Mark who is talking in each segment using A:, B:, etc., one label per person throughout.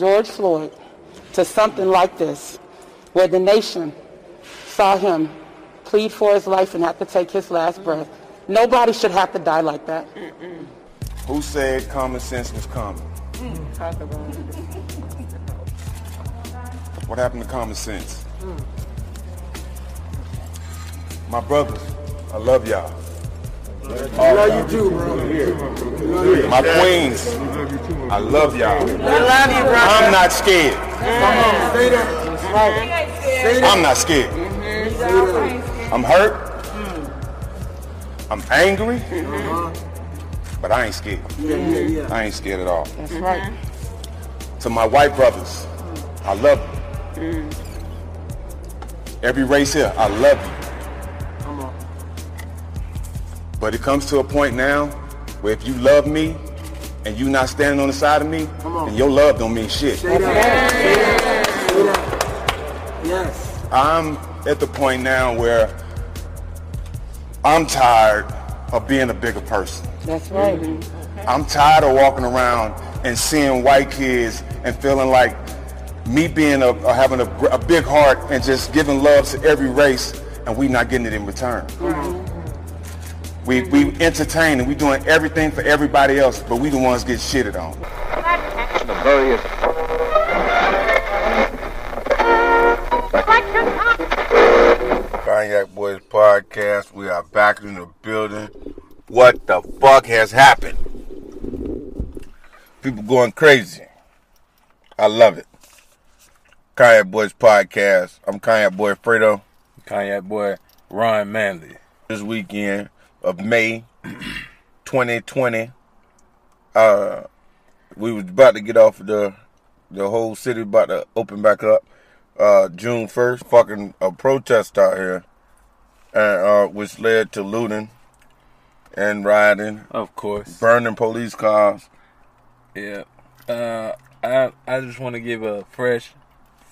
A: George Floyd to something like this, where the nation saw him plead for his life and have to take his last breath. Nobody should have to die like that.
B: Who said common sense was common? What happened to common sense? My brothers, I love y'all.
C: I love you too, bro.
B: My queens, I love y'all.
A: We love you, bro.
B: I'm not scared.
C: Come on, say that.
B: I'm not scared. I'm hurt. I'm angry. But I ain't scared. I ain't scared at all.
A: That's right.
B: To my white brothers, I love you. Mm. Every race here, I love you. But it comes to a point now where if you love me and you not standing on the side of me,
C: Come on.
B: then your love don't mean shit.
C: Yes.
B: I'm at the point now where I'm tired of being a bigger person.
A: That's right.
B: I'm tired of walking around and seeing white kids and feeling like me being a, a having a, a big heart and just giving love to every race and we not getting it in return. We we entertain and we doing everything for everybody else, but we the ones get shitted on.
D: the various
E: Cognac Boys podcast. We are back in the building. What the fuck has happened? People going crazy. I love it. Cognac Boys podcast. I'm Cognac Boy Fredo.
F: Cognac boy Ryan Manley.
E: This weekend of May 2020, uh, we was about to get off the the whole city about to open back up. Uh, June 1st, fucking a protest out here, and uh, which led to looting and rioting,
F: Of course.
E: burning police cars.
F: Yeah. Uh, I I just want to give a fresh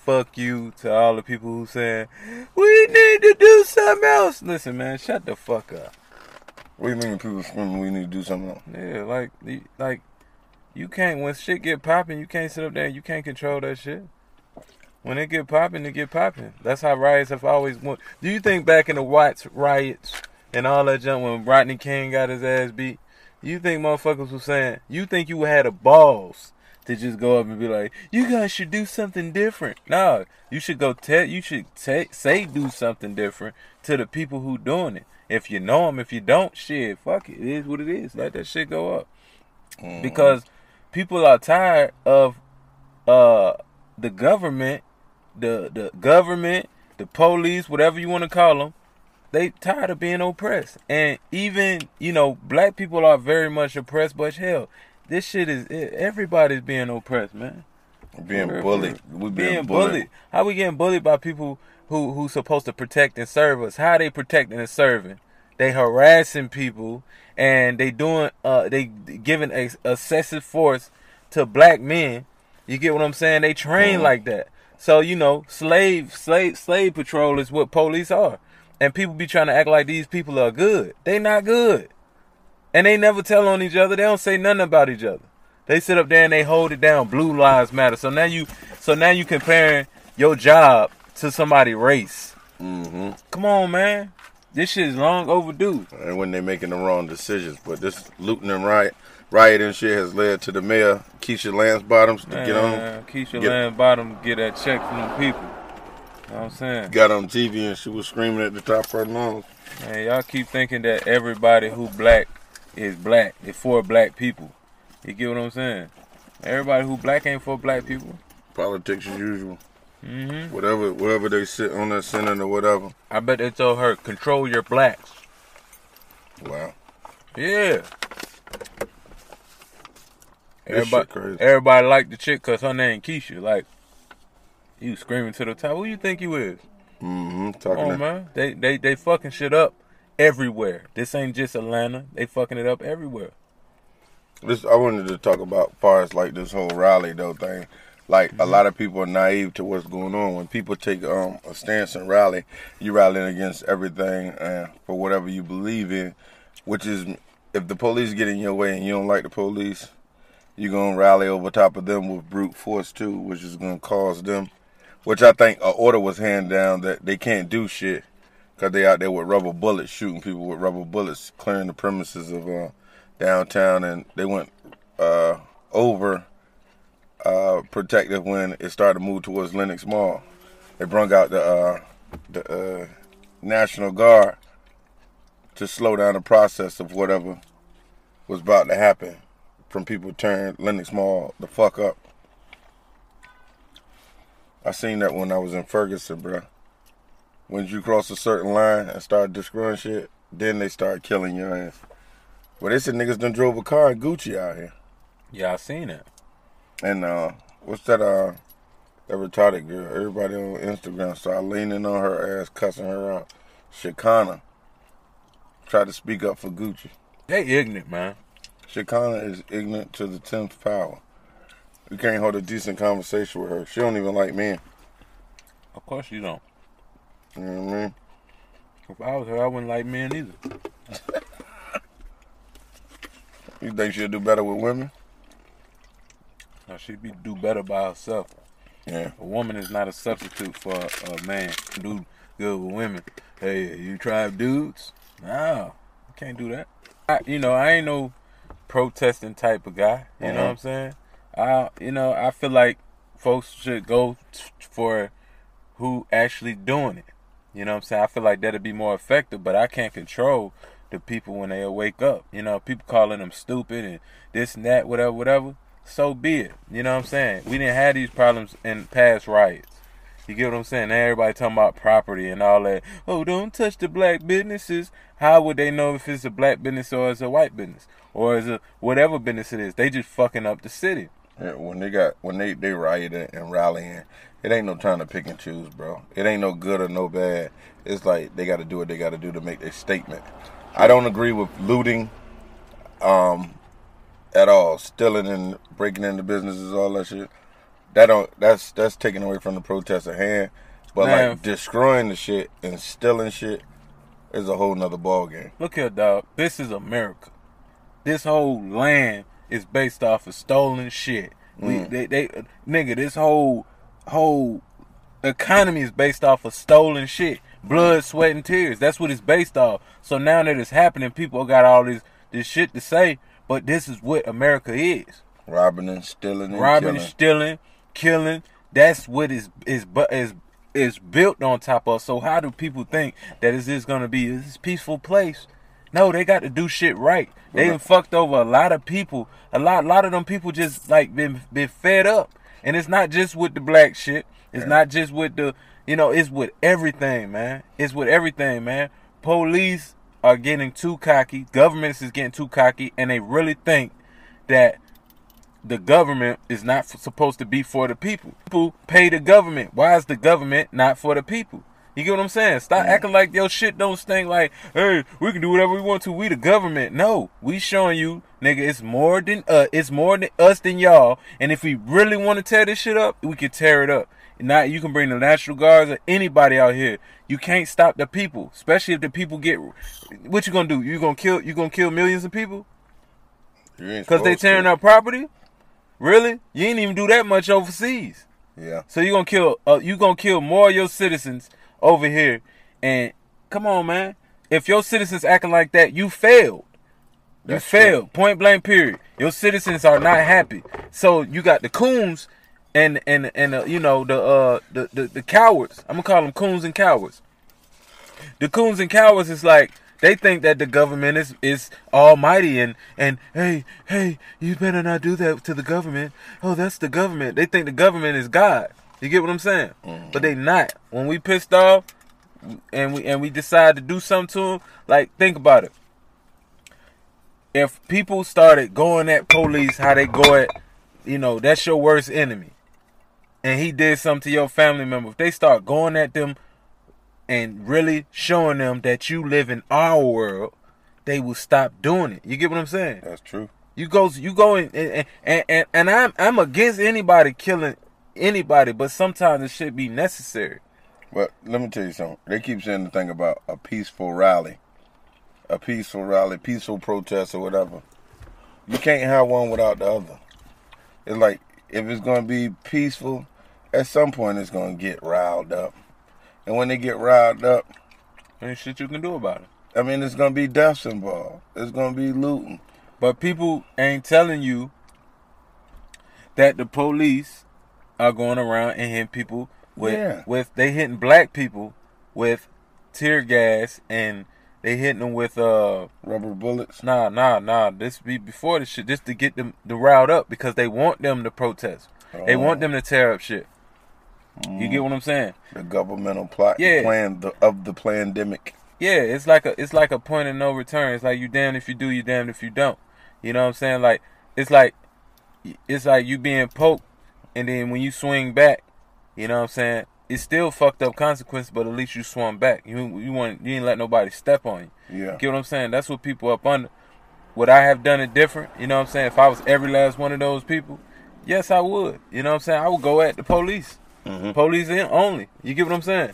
F: fuck you to all the people who saying we need to do something else. Listen, man, shut the fuck up.
E: What do you mean people screaming we need to do something?
F: Yeah, like like you can't when shit get popping, you can't sit up there and you can't control that shit. When it get popping, it get popping. That's how riots have always went. Do you think back in the Watts riots and all that junk when Rodney King got his ass beat? You think motherfuckers was saying? You think you had a balls to just go up and be like, "You guys should do something different"? No, you should go tell. You should ta say do something different to the people who doing it. If you know them, if you don't, shit, fuck it. It is what it is. Let that shit go up because people are tired of uh the government, the the government, the police, whatever you want to call them. They tired of being oppressed, and even you know black people are very much oppressed. But hell, this shit is everybody's being oppressed, man.
E: Being bullied.
F: for real.
E: We
F: being,
E: being
F: bullied.
E: bullied.
F: How we getting bullied by people who who supposed to protect and serve us? How they protecting and serving? They harassing people and they doing uh they giving ex- excessive force to black men. You get what I'm saying? They train like that. So you know, slave slave slave patrol is what police are. And people be trying to act like these people are good. They not good. And they never tell on each other. They don't say nothing about each other. They sit up there and they hold it down. Blue lives matter. So now you, so now you comparing your job to somebody race.
E: Mm-hmm.
F: Come on, man. This shit is long overdue.
E: And when they're making the wrong decisions. But this looting and riot, riot and shit has led to the mayor, Keisha Lance Bottoms, to get on.
F: Man, Keisha
E: Get-
F: Land Bottom get that check from them people. You know what I'm saying?
E: got on TV and she was screaming at the top of her lungs.
F: Man, y'all keep thinking that everybody who black is black. It's for black people. You get what I'm saying? Everybody who black ain't for black people.
E: Politics as usual.
F: hmm
E: Whatever, wherever they sit on that senate or whatever.
F: I bet they told her control your blacks.
E: Wow,
F: Yeah.
E: This
F: Everybody,
E: crazy.
F: everybody like the chick cause her name Keisha. Like, you screaming to the top. Who you think you is?
E: Mm-hmm.
F: Come on,
E: to,
F: man. They they they fucking shit up everywhere. This ain't just Atlanta. They fucking it up everywhere.
E: this. I wanted to talk about far as like this whole rally though thing. Like
F: Mm-hmm.
E: a lot of people are naive to what's going on. When people take um, a stance and rally, you rallying against everything uh, for whatever you believe in, which is if the police get in your way and you don't like the police, you're gonna rally over top of them with brute force too, which is gonna cause them. Which I think an order was handed down that they can't do shit because they out there with rubber bullets, shooting people with rubber bullets, clearing the premises of uh, downtown, and they went uh, over uh, protective when it started to move towards Lenox Mall. They brung out the uh, the uh, National Guard to slow down the process of whatever was about to happen from people turning Lenox Mall the fuck up. I seen that when I was in Ferguson, bruh. When you cross a certain line and start destroying shit, then they start killing your ass. But they said niggas done drove a car in Gucci out here.
F: Yeah, I seen it.
E: And uh, what's that? Uh, that retarded girl. Everybody on Instagram started leaning on her ass, cussing her out. Shakana tried to speak up for Gucci.
F: They ignorant, man.
E: Shakana is ignorant to the tenth power. You can't hold a decent conversation with her. She don't even like men.
F: Of course you don't.
E: You know what I mean?
F: If I was her, I wouldn't like men either.
E: You think she'll do better with women?
F: No, she'd be do better by herself.
E: Yeah.
F: A woman is not a substitute for a, a man. Do good with women. Hey, you try dudes? No, I can't do that. I, you know, I ain't no protesting type of guy. You know
E: Uh-huh.
F: what I'm saying? I, you know, I feel like folks should go t- for who actually doing it. You know what I'm saying? I feel like that'd be more effective, but I can't control the people when they wake up. You know, people calling them stupid and this and that, whatever, whatever. So be it. You know what I'm saying? We didn't have these problems in past riots. You get what I'm saying? Now everybody talking about property and all that. Oh, don't touch the black businesses. How would they know if it's a black business or it's a white business or is a whatever business it is? They just fucking up the city.
E: Yeah, when they got when they they rioting and rallying, it ain't no time to pick and choose, bro. It ain't no good or no bad. It's like they got to do what they got to do to make their statement. I don't agree with looting, um, at all. Stealing and breaking into businesses, all that shit. That don't that's that's taking away from the protest at hand. But
F: Man.
E: like destroying the shit and stealing shit is a whole nother ball game.
F: Look here, dog. This is America. This whole land is based off of stolen shit. We
E: Mm.
F: they, they nigga, this whole whole economy is based off of stolen shit. Blood, sweat, and tears. That's what it's based off. So now that it's happening, people got all this this shit to say, but this is what America is.
E: Robbing and stealing and
F: Robbing,
E: killing.
F: stealing, killing. That's what is is bu- is is built on top of. So how do people think that is this gonna be this peaceful place? No, they got to do shit right. They done fucked over a lot of people. A lot, a lot of them people just like been been fed up. And it's not just with the black shit. It's not just with the, you know, it's with everything, man. It's with everything, man. Police are getting too cocky. Governments is getting too cocky, and they really think that the government is not supposed to be for the people. People pay the government. Why is the government not for the people? You get what I'm saying? Stop mm. acting like your shit don't stink like, hey, we can do whatever we want to. We the government. No, we showing you, nigga, it's more than uh it's more than us than y'all. And if we really want to tear this shit up, we can tear it up. Not you can bring the National Guards or anybody out here. You can't stop the people, especially if the people get. What you gonna do? You gonna kill? You gonna kill millions of people? Because they
E: supposed to.
F: tearing up property? Really? You ain't even do that much overseas.
E: Yeah.
F: So you gonna kill uh, you gonna kill more of your citizens over here. And come on, man. If your citizens acting like that, you failed. You
E: That's
F: failed. Point blank. Period. Your citizens are not happy. So you got the coons and and and uh, you know the uh the, the the cowards. I'm gonna call them coons and cowards. The coons and cowards is like they think that the government is is almighty and and hey hey you better not do that to the government. Oh, that's the government. They think the government is God. You get what I'm saying? But they not. When we pissed off and we and we decide to do something to them, like think about it. If people started going at police how they go at, you know, that's your worst enemy. And he did something to your family member. If they start going at them and really showing them that you live in our world, they will stop doing it. You get what I'm saying?
E: That's true.
F: You go, you go in, and and and, and I'm I'm against anybody killing anybody, but sometimes it should be necessary.
E: But let me tell you something. They keep saying the thing about a peaceful rally, a peaceful rally, peaceful protest, or whatever. You can't have one without the other. It's like if it's gonna be peaceful, at some point it's gonna get riled up, and when they get riled up,
F: Ain't shit you can do about it.
E: I mean, it's gonna be deaths involved. It's gonna be looting.
F: But people ain't telling you that the police are going around and hitting people with
E: Yeah.
F: with they hitting black people with tear gas and they hitting them with uh
E: Rubber bullets.
F: nah nah nah this be before this shit just to get them to riled up because they want them to protest. They
E: Oh.
F: want them to tear up shit. You get what I'm saying?
E: The governmental plot
F: Yeah.
E: plan the, of the pandemic.
F: Yeah, it's like a it's like a point of no return. It's like you damned if you do, you damned if you don't. You know what I'm saying? Like it's like it's like you being poked, and then when you swing back, you know what I'm saying? It's still fucked up consequence, but at least you swung back. You you want you didn't let nobody step on you.
E: Yeah.
F: Get what I'm saying? That's what people up under. Would I have done it different? You know what I'm saying? If I was every last one of those people, yes, I would. You know what I'm saying? I would go at the police.
E: Mm-hmm.
F: Police in only. You get what I'm saying?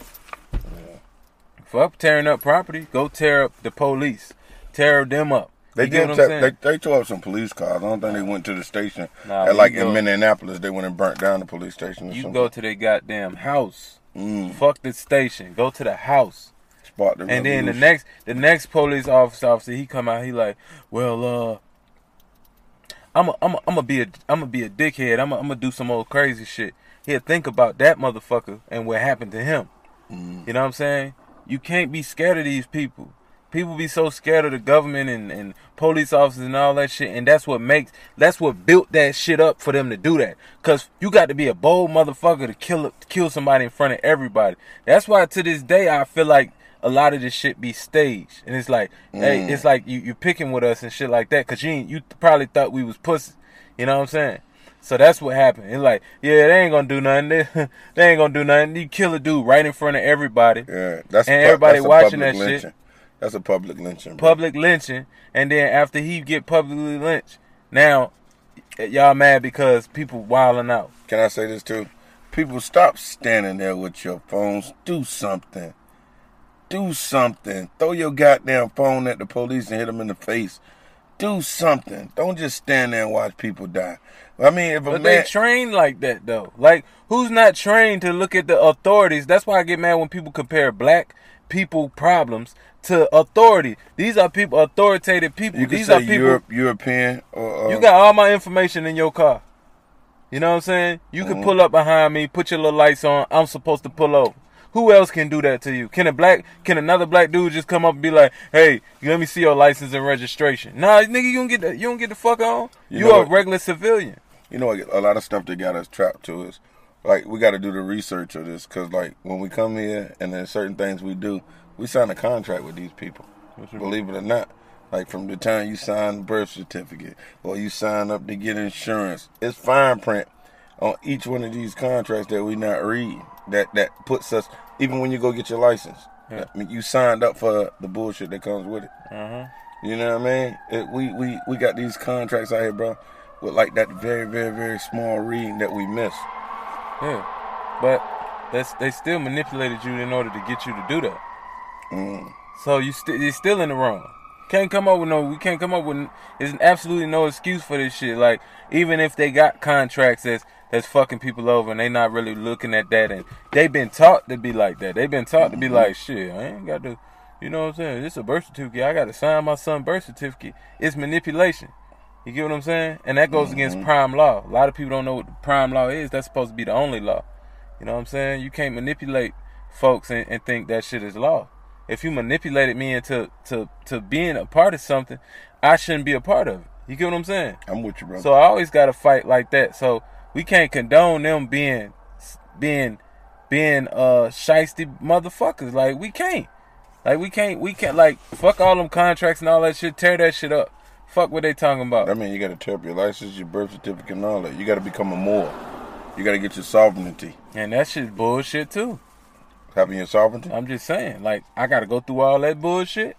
F: Fuck tearing up property. Go tear up the police. Tear them up.
E: They did.
F: what I'm saying?
E: they, they tore up some police cars. I don't think they went to the station.
F: Nah,
E: like
F: go-
E: in Minneapolis, they went and burnt down the police station.
F: You
E: something.
F: go to their goddamn house.
E: Mm.
F: Fuck the station. Go to the house.
E: Spark the
F: And then the next the next police officer officer he come out he like, well uh I'm a, I'm a, I'm gonna be a I'm gonna be a dickhead. I'm a, I'm gonna do some old crazy shit. He'll think about that motherfucker and what happened to him.
E: Mm.
F: You know what I'm saying? You can't be scared of these people. People be so scared of the government and, and police officers and all that shit, and that's what makes that's what built that shit up for them to do that. Cause you got to be a bold motherfucker to kill to kill somebody in front of everybody. That's why to this day I feel like a lot of this shit be staged, and it's like, hey, mm. it's like you you picking with us and shit like that, cause you you probably thought we was pussy. You know what I'm saying? So that's what happened. It's like, yeah, they ain't gonna do nothing. They, they ain't gonna do nothing. You kill a dude right in front of everybody.
E: Yeah, that's
F: And everybody
E: that's
F: watching that shit.
E: That's a public lynching. bro.
F: Public lynching, and then after he get publicly lynched, now y'all mad because people wilding out.
E: Can I say this too? People, stop standing there with your phones. Do something. Do something. Throw your goddamn phone at the police and hit them in the face. Do something. Don't just stand there and watch people die. I mean, if a
F: But
E: man,
F: they trained like that though. Like who's not trained to look at the authorities? That's why I get mad when people compare black people problems to authority. These are people, authoritative people.
E: you can
F: These are people.
E: Europe, European, or uh,
F: You got all my information in your car. You know what I'm saying? You
E: Mm-hmm.
F: can pull up behind me, put your little lights on. I'm supposed to pull over. Who else can do that to you? Can a black, can another black dude just come up and be like, "Hey, let me see your license and registration"? Nah, nigga, you don't get the, you don't get the fuck on.
E: You
F: You,
E: know
F: a
E: what?
F: regular civilian.
E: you know, a lot of stuff that got us trapped to us. like we got to do the research of this because like when we come here and there's certain things we do, we sign a contract with these people. Believe it or not, like from the time you sign the birth certificate or you sign up to get insurance, it's fine print on each one of these contracts that we not read. That that puts us even when you go get your license. I mean, you signed up for the bullshit that comes with it.
F: Uh-huh.
E: You know what I mean? It, we, we we got these contracts out here, bro, with like that very very very small reading that we miss.
F: Yeah, but that's they still manipulated you in order to get you to do that.
E: Mm.
F: So you still you're still in the wrong. Can't come up with no. We can't come up with. There's absolutely no excuse for this shit. Like even if they got contracts that's that's fucking people over and they not really looking at that and they've been taught to be like that. They've been taught to be
E: Mm-hmm.
F: like shit. I ain't got to. You know what I'm saying? This a birth certificate. I got to sign my son birth certificate. It's manipulation. You get what I'm saying? And that goes against
E: Mm-hmm.
F: prime law. A lot of people don't know what the prime law is. That's supposed to be the only law. You know what I'm saying? You can't manipulate folks and, and think that shit is law. If you manipulated me into to, to being a part of something, I shouldn't be a part of it. You get what I'm saying?
E: I'm with you, bro.
F: So I always got to fight like that. So we can't condone them being being being uh shisty motherfuckers. Like we can't. Like we can't we can't like fuck all them contracts and all that shit. Tear that shit up. Fuck what they talking about.
E: I mean, you got to tear up your license, your birth certificate, and all that. You got to become a Moor. You got to get your sovereignty.
F: And that shit's bullshit too.
E: Having your sovereignty,
F: I'm just saying, like, I gotta go through all that bullshit.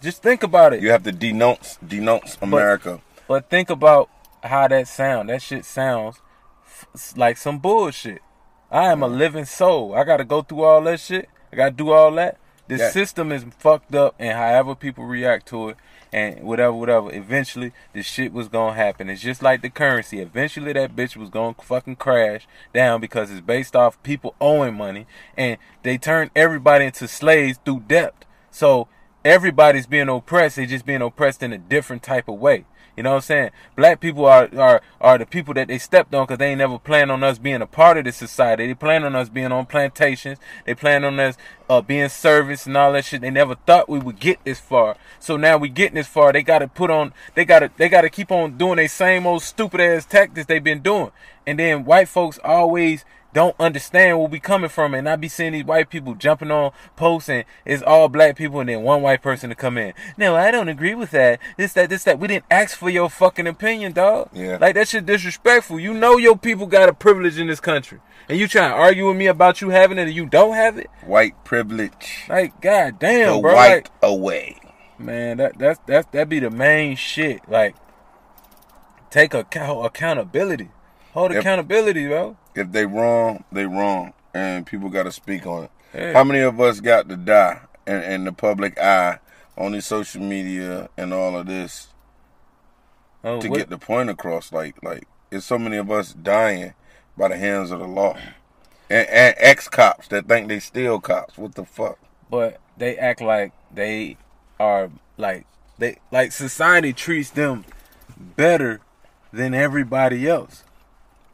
F: Just think about it.
E: you have to denounce denounce America.
F: But think about how that sound. That shit sounds f- like some bullshit. I am a uh-huh. living soul. I gotta go through all that shit. I gotta do all that The
E: Yeah.
F: system is fucked up, and however people react to it, and whatever, whatever, eventually the shit was gonna happen. It's just like the currency. Eventually, that bitch was gonna fucking crash down because it's based off people owing money, and they turn everybody into slaves through debt. So everybody's being oppressed. They're just being oppressed in a different type of way. You know what I'm saying? Black people are are, are the people that they stepped on because they ain't never planned on us being a part of this society. They plan on us being on plantations. They plan on us uh, being service and all that shit. They never thought we would get this far. So now we getting this far. They got to put on. They got to. They got to keep on doing their same old stupid ass tactics they've been doing. And then white folks always don't understand where we coming from and I be seeing these white people jumping on posts and it's all black people and then one white person to come in. No, I don't agree with that. This, that, this, that. We didn't ask for your fucking opinion, dog.
E: Yeah.
F: Like that shit disrespectful. You know your people got a privilege in this country. And you trying to argue with me about you having it and you don't have it?
E: White privilege.
F: Like, god damn,
E: the
F: bro.
E: white
F: Like,
E: away.
F: man, that that's that's that be the main shit. Like take account accountability. Hold accountability, bro.
E: If they wrong, they wrong, and people got to speak on it.
F: Yeah.
E: How many of us got to die in, in the public eye on the social media and all of this
F: Oh,
E: to
F: what-
E: get the point across? Like, like, it's so many of us dying by the hands of the law, and, and ex cops that think they still cops. What the fuck?
F: but they act like they are like they like society treats them better than everybody else.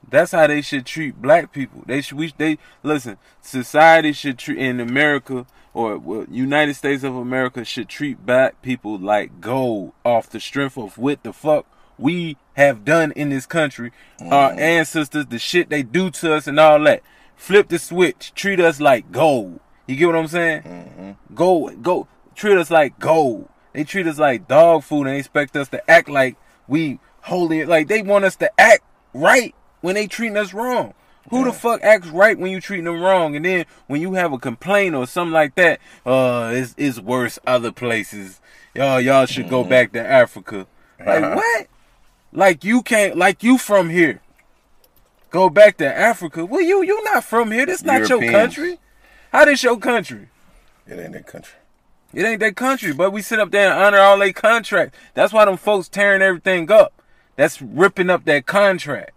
F: That's how they should treat black people. They should we they listen. Society should treat in America or well, United States of America should treat black people like gold off the strength of what the fuck we have done in this country. Our mm. ancestors, the shit they do to us and all that. Flip the switch. Treat us like gold. You get what I'm saying? Mm-hmm. Gold, go treat us like gold. They treat us like dog food and they expect us to act like we holy. Like they want us to act right when they treating us wrong. Who the fuck acts right when you treating them wrong? And then when you have a complaint or something like that, uh, it's, it's worse other places. Y'all, y'all should go back to Africa. Like what? Like you can't, like you from here. Go back to Africa. Well, you you not from here. This not your country. How this your country?
E: It ain't that country.
F: It ain't their country, but we sit up there and honor all their contracts. That's why them folks tearing everything up. That's ripping up that contract.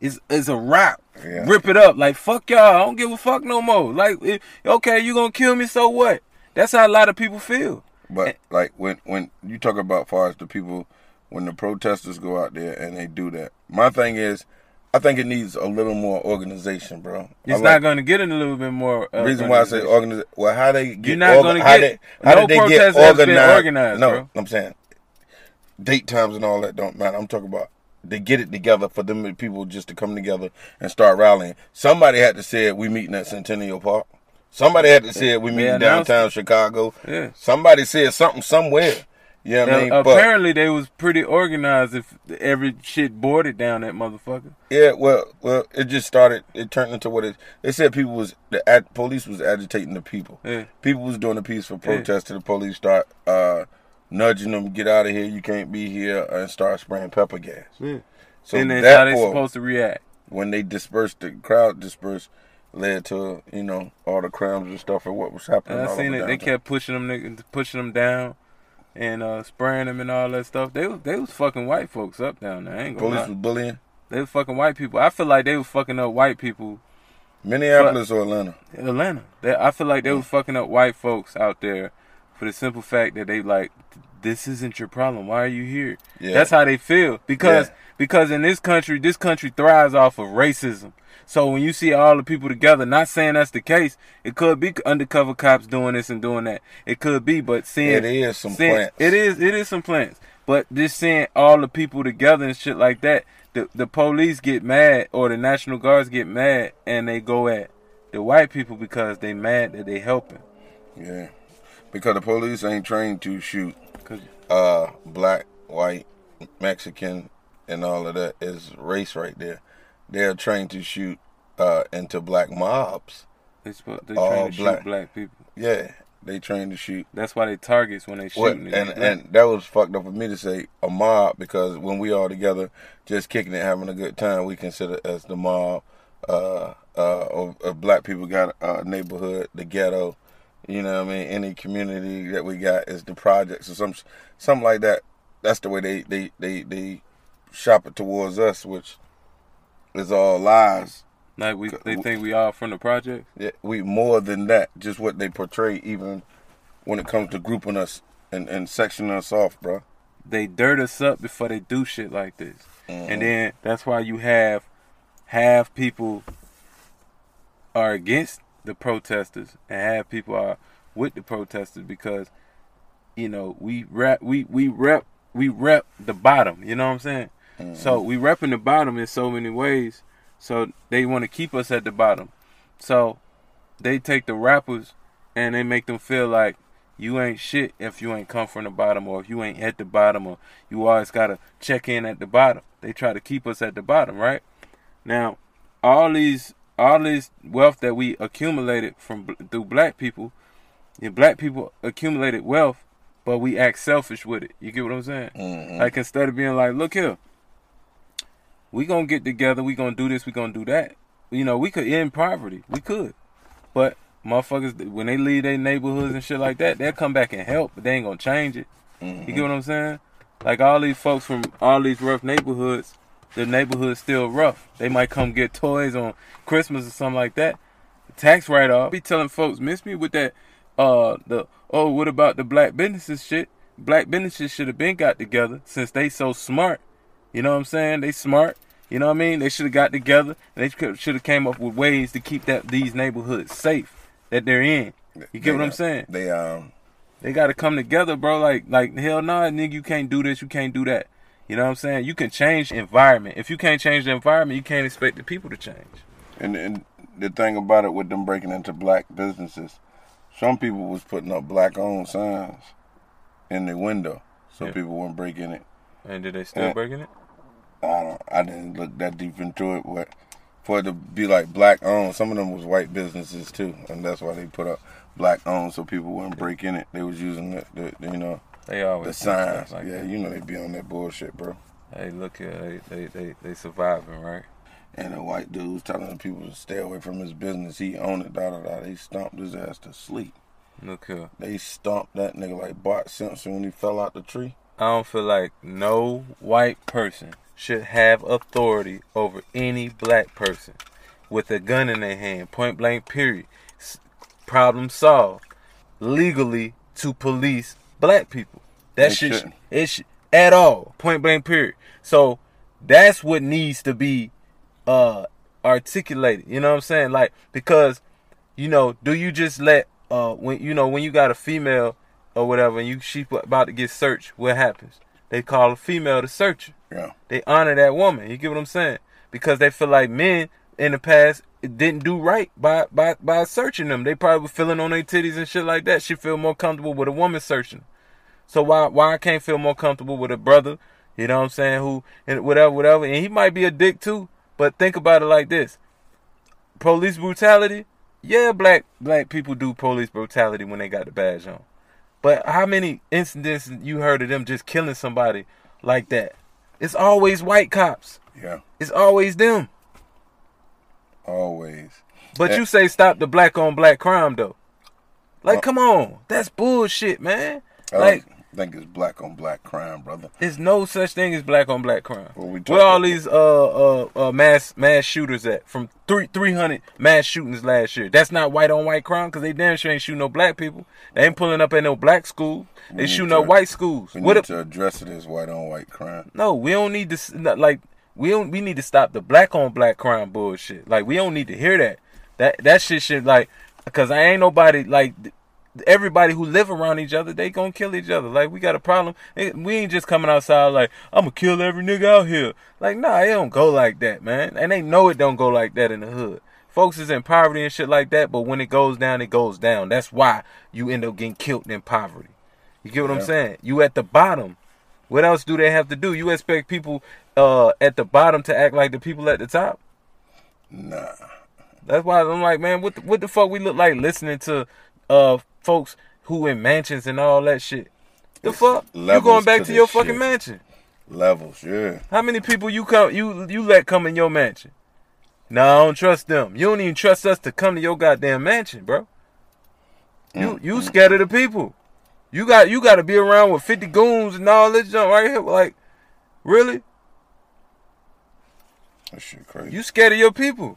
F: Is is a rap.
E: Yeah.
F: Rip it up. Like fuck y'all. I don't give a fuck no more. Like if, okay, you gonna kill me, so what? That's how a lot of people feel.
E: But like when when you talk about far as the people when the protesters go out there and they do that, my thing is, I think it needs a little more organization, bro.
F: It's
E: I
F: not going to get in a little bit more. Uh,
E: reason why I say
F: organization.
E: Well, how they get
F: You're not gonna
E: how
F: get-
E: they, how
F: no
E: did they
F: protest
E: get organized?
F: organized,
E: no,
F: bro.
E: I'm saying date times and all that don't matter. I'm talking about they get it together for them people just to come together and start rallying. Somebody had to say it. We meeting at Centennial Park. Somebody had to say it. We meeting downtown Chicago.
F: Yeah.
E: Somebody said something somewhere. You know what I mean?
F: Uh,
E: But-
F: apparently they was pretty organized. If every shit boarded down that motherfucker.
E: Yeah, well, well, it just started. It turned into what it. They said people was the ad, police was agitating the people.
F: Yeah.
E: People was doing a peaceful protest to the police start uh, nudging them, get out of here, you can't be here, and start spraying pepper gas.
F: Yeah.
E: So
F: and that's
E: that
F: how they
E: for-
F: supposed to react.
E: when they dispersed, the crowd dispersed, led to you know all the crimes and stuff and what was happening.
F: And I
E: all
F: seen
E: over
F: it. They kept pushing them, niggas, pushing them down, and uh, spraying them and all that stuff. They was they was fucking white folks up down there. I ain't gonna
E: police
F: lie.
E: was bullying.
F: They was fucking white people. I feel like they was fucking up white people.
E: Minneapolis or Atlanta.
F: Atlanta. They, I feel like they was fucking up white folks out there for the simple fact that they like this isn't your problem. Why are you here?
E: Yeah.
F: That's how they feel because
E: Yeah.
F: because in this country, this country thrives off of racism. So when you see all the people together, not saying that's the case, it could be undercover cops doing this and doing that. It could be, but seeing
E: It is some
F: seeing-
E: plants.
F: It is it is some plants. But just seeing all the people together and shit like that, the the police get mad or the National Guards get mad and they go at the white people because they mad that they helping.
E: Yeah, because the police ain't trained to shoot uh black, white, Mexican, and all of that is race right there. They're trained to shoot uh into black mobs.
F: They supposed they
E: All
F: to
E: black.
F: shoot black people.
E: Yeah, they trained to shoot.
F: That's why they targets when they
E: What,
F: shooting.
E: and and that was fucked up for me to say a mob because when we all together just kicking it, having a good time, we consider as the mob. Uh, uh, of, of black people got a neighborhood, the ghetto, You know what I mean? Any community that we got is the projects or some something like that. That's the way they they they they shop it towards us, which is all lies.
F: Like we, they think we all from the project.
E: Yeah, we more than that. Just what they portray, even when it comes to grouping us and, and sectioning us off, bro.
F: They dirt us up before they do shit like this, and mm-hmm. then that's why you have have people are against the protesters and have people are with the protesters because you know we rep we we rep we rep the bottom. You know what I'm saying? Mm-hmm. So we repping the bottom in so many ways. So they want to keep us at the bottom. So they take the rappers and they make them feel like you ain't shit if you ain't come from the bottom or if you ain't at the bottom or you always gotta check in at the bottom. They try to keep us at the bottom, right? Now, all these all this wealth that we accumulated from through black people, and black people accumulated wealth, but we act selfish with it. You get what I'm saying? Mm-hmm. Like instead of being like, look here, we gonna get together, we gonna do this, we gonna do that. You know, we could end poverty, we could, but motherfuckers when they leave their neighborhoods and shit like that, they'll come back and help, but they ain't gonna change it. You get mm-hmm. what I'm saying? Like all these folks from all these rough neighborhoods, the neighborhood's still rough. They might come get toys on Christmas or something like that. Tax write off. Be telling folks, miss me with that uh the oh what about the black businesses shit? Black businesses should have been got together since they so smart. You know what I'm saying? They smart. You know what I mean? They should have got together and they should have came up with ways to keep that these neighborhoods safe that they're in. You get what I'm saying?
E: They um
F: They got to come together, bro. Like, like hell nah, nigga, you can't do this, you can't do that. You know what I'm saying? You can change the environment. If you can't change the environment, you can't expect the people to change.
E: and and the thing about it with them breaking into black businesses, some people was putting up black owned signs in the window, so
F: Yeah.
E: people weren't breaking it.
F: And did they still
E: Yeah.
F: breaking it?
E: I don't. I didn't look that deep into it, but for it to be like black owned, some of them was white businesses too, and that's why they put up black owned so people wouldn't break in it. They was using the, the you know
F: They always
E: the signs.
F: like
E: yeah,
F: that.
E: you know they be on that bullshit, bro.
F: Hey, look here, they they they, they surviving, right?
E: And the white dude's telling the people to stay away from his business. He owned it. Da da da. They stomped his ass to sleep.
F: Look here.
E: They stomped that nigga like Bart Simpson when he fell out the tree.
F: I don't feel like no white person should have authority over any black person with a gun in their hand, point blank, period. S- Problem solved. Legally to police black people. That shit,
E: shouldn't.
F: it sh- at all, point blank, period. So that's what needs to be uh articulated. You know what I'm saying? Like because you know, do you just let uh when you know when you got a female or whatever and you she about to get searched, what happens? They call a female the searcher.
E: Yeah.
F: They honor that woman. You get what I'm saying? Because they feel like men in the past it didn't do right by by by searching them. They probably were feeling on their titties and shit like that. She feel more comfortable with a woman searching. So why why I can't feel more comfortable with a brother? You know what I'm saying? Who and whatever whatever. And he might be a dick too. But think about it like this: police brutality. Yeah, black black people do police brutality when they got the badge on. But how many incidents you heard of them just killing somebody like that? It's always white cops.
E: Yeah.
F: It's always them.
E: Always.
F: But
E: Eh.
F: you say stop the black on black crime though. Like,
E: Uh,
F: come on, that's bullshit, man.
E: I
F: Like,
E: don't think it's black on black crime, brother.
F: there's no such thing as black on black crime.
E: Well, we
F: Where all these uh uh uh mass mass shooters at? From three three hundred mass shootings last year. That's not white on white crime because they damn sure ain't shooting no black people. They ain't pulling up at no black school. They shooting up white schools.
E: We
F: What
E: need
F: if,
E: to address it as white on white crime.
F: No, we don't need to like we don't we need to stop the black on black crime bullshit. Like we don't need to hear that. That that shit should like cuz I ain't nobody like everybody who live around each other, they to kill each other. Like we got a problem. We ain't just coming outside like I'm to kill every nigga out here. Like nah, it don't go like that, man. And they know it don't go like that in the hood. Folks is in poverty and shit like that, but when it goes down, it goes down. That's why you end up getting killed in poverty. You get what I'm saying? You at the bottom. What else do they have to do? You expect people uh, at the bottom to act like the people at the top?
E: Nah.
F: That's why I'm like, man, what the, what the fuck we look like listening to uh folks who in mansions and all that shit? The
E: It's
F: fuck? You going back
E: to
F: to, your fucking
E: shit.
F: mansion?
E: Levels, yeah.
F: How many people you come you you let come in your mansion? No, I don't trust them. You don't even trust us to come to your goddamn mansion, bro. You you scared of the people. You got you got to be around with fifty goons and all this junk right here. Like, really?
E: That shit crazy.
F: You scared of your people.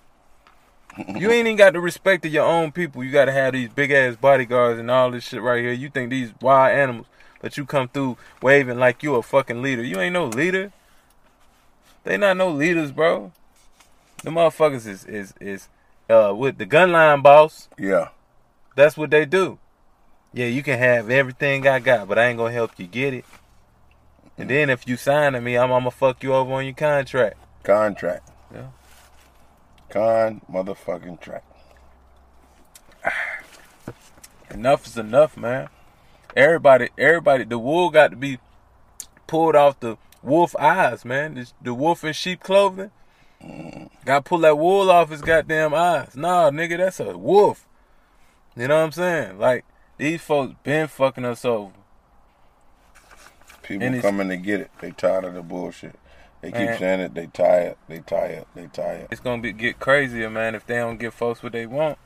F: You ain't even got the respect of your own people. You gotta have these big ass bodyguards and all this shit right here. You think these wild animals, but you come through waving like you a fucking leader. You ain't no leader. They not no leaders, bro. The motherfuckers is is is uh with the gun line boss.
E: yeah.
F: That's what they do. Yeah, you can have everything I got, but I ain't gonna help you get it. And then if you sign to me, I'm, I'm gonna fuck you over on your contract.
E: Contract.
F: Yeah.
E: Con motherfucking track.
F: Enough is enough, man. Everybody, everybody, the wool got to be pulled off the wolf eyes, man. The wolf in sheep clothing. Mm. Got to pull that wool off his goddamn eyes. Nah, nigga, that's a wolf. You know what I'm saying? Like these folks been fucking us over.
E: People coming to get it. They tired of the bullshit. They keep
F: Man.
E: saying it. They tired. They tired. They tired.
F: It's gonna be get crazier, man, if they don't give folks what they want.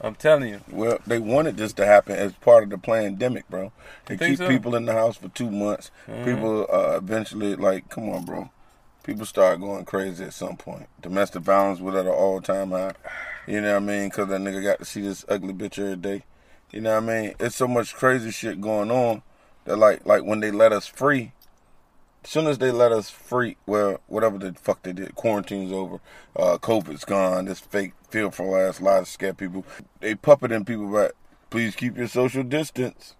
F: I'm telling you.
E: Well, they wanted this to happen as part of the pandemic, bro. They keep
F: so?
E: people in the house for two months. People uh, eventually, like, come on, bro. People start going crazy at some point. Domestic violence was at an all time high. You know what I mean? Because that nigga got to see this ugly bitch every day. You know what I mean? It's so much crazy shit going on that, like, like when they let us free, as soon as they let us free, well, whatever the fuck they did, quarantine's over, uh, COVID's gone, this fake fearful ass lie to scare people. They puppeting people back. Please keep your social distance.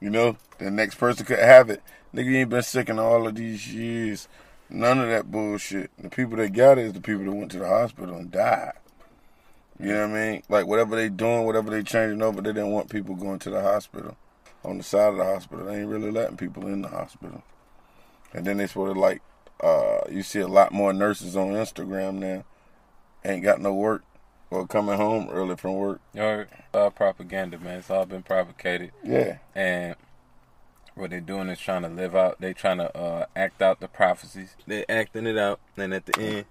E: You know, the next person could have it. Nigga, you ain't been sick in all of these years. None of that bullshit. The people that got it is the people that went to the hospital and died. You know what I mean? Like whatever they doing, whatever they changing over, they didn't want people going to the hospital. On the side of the hospital, they ain't really letting people in the hospital. And then they sort of like, uh, you see a lot more nurses on Instagram now, ain't got no work or coming home early from work.
F: Or uh, propaganda, man. It's all been propagated.
E: Yeah,
F: and what they're doing is trying to live out they trying to uh, act out the prophecies they acting it out and at the end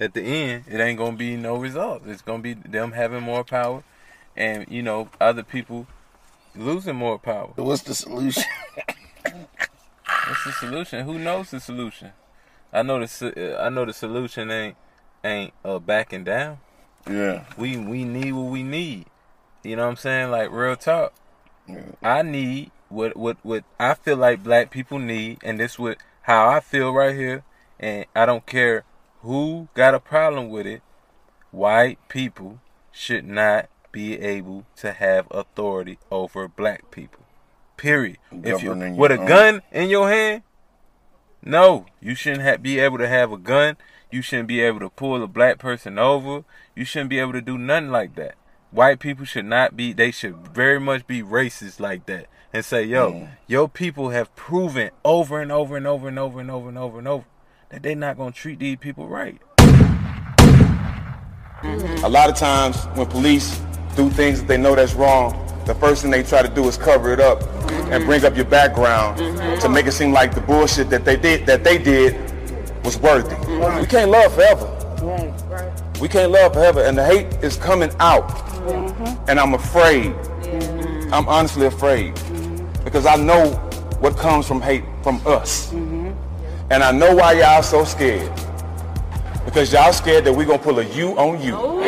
F: at the end it ain't gonna be no results. It's gonna be them having more power and you know other people losing more power.
E: What's the solution?
F: what's the solution? Who knows the solution? I know the uh, i know the solution ain't ain't uh, backing down.
E: Yeah,
F: we we need what we need. You know what i'm saying? Like real talk.
E: Yeah.
F: I need what what what I feel like black people need, and this what how I feel right here, and I don't care who got a problem with it. White people should not be able to have authority over black people. Period. If you with a
E: own.
F: gun in your hand, no, you shouldn't have, be able to have a gun. You shouldn't be able to pull a black person over. You shouldn't be able to do nothing like that. White people should not be. They should very much be racist like that and say, "Yo,
E: Mm.
F: your people have proven over and over and over and over and over and over and over that they're not gonna treat these people right."
B: A lot of times when police do things that they know that's wrong, the first thing they try to do is cover it up and bring up your background to make it seem like the bullshit that they did that they did was worthy. We can't love forever. We can't love forever, and the hate is coming out. And I'm afraid. I'm honestly afraid because I know what comes from hate from us, and I know why y'all so scared. Because y'all scared that we gonna pull a U on you. Oh.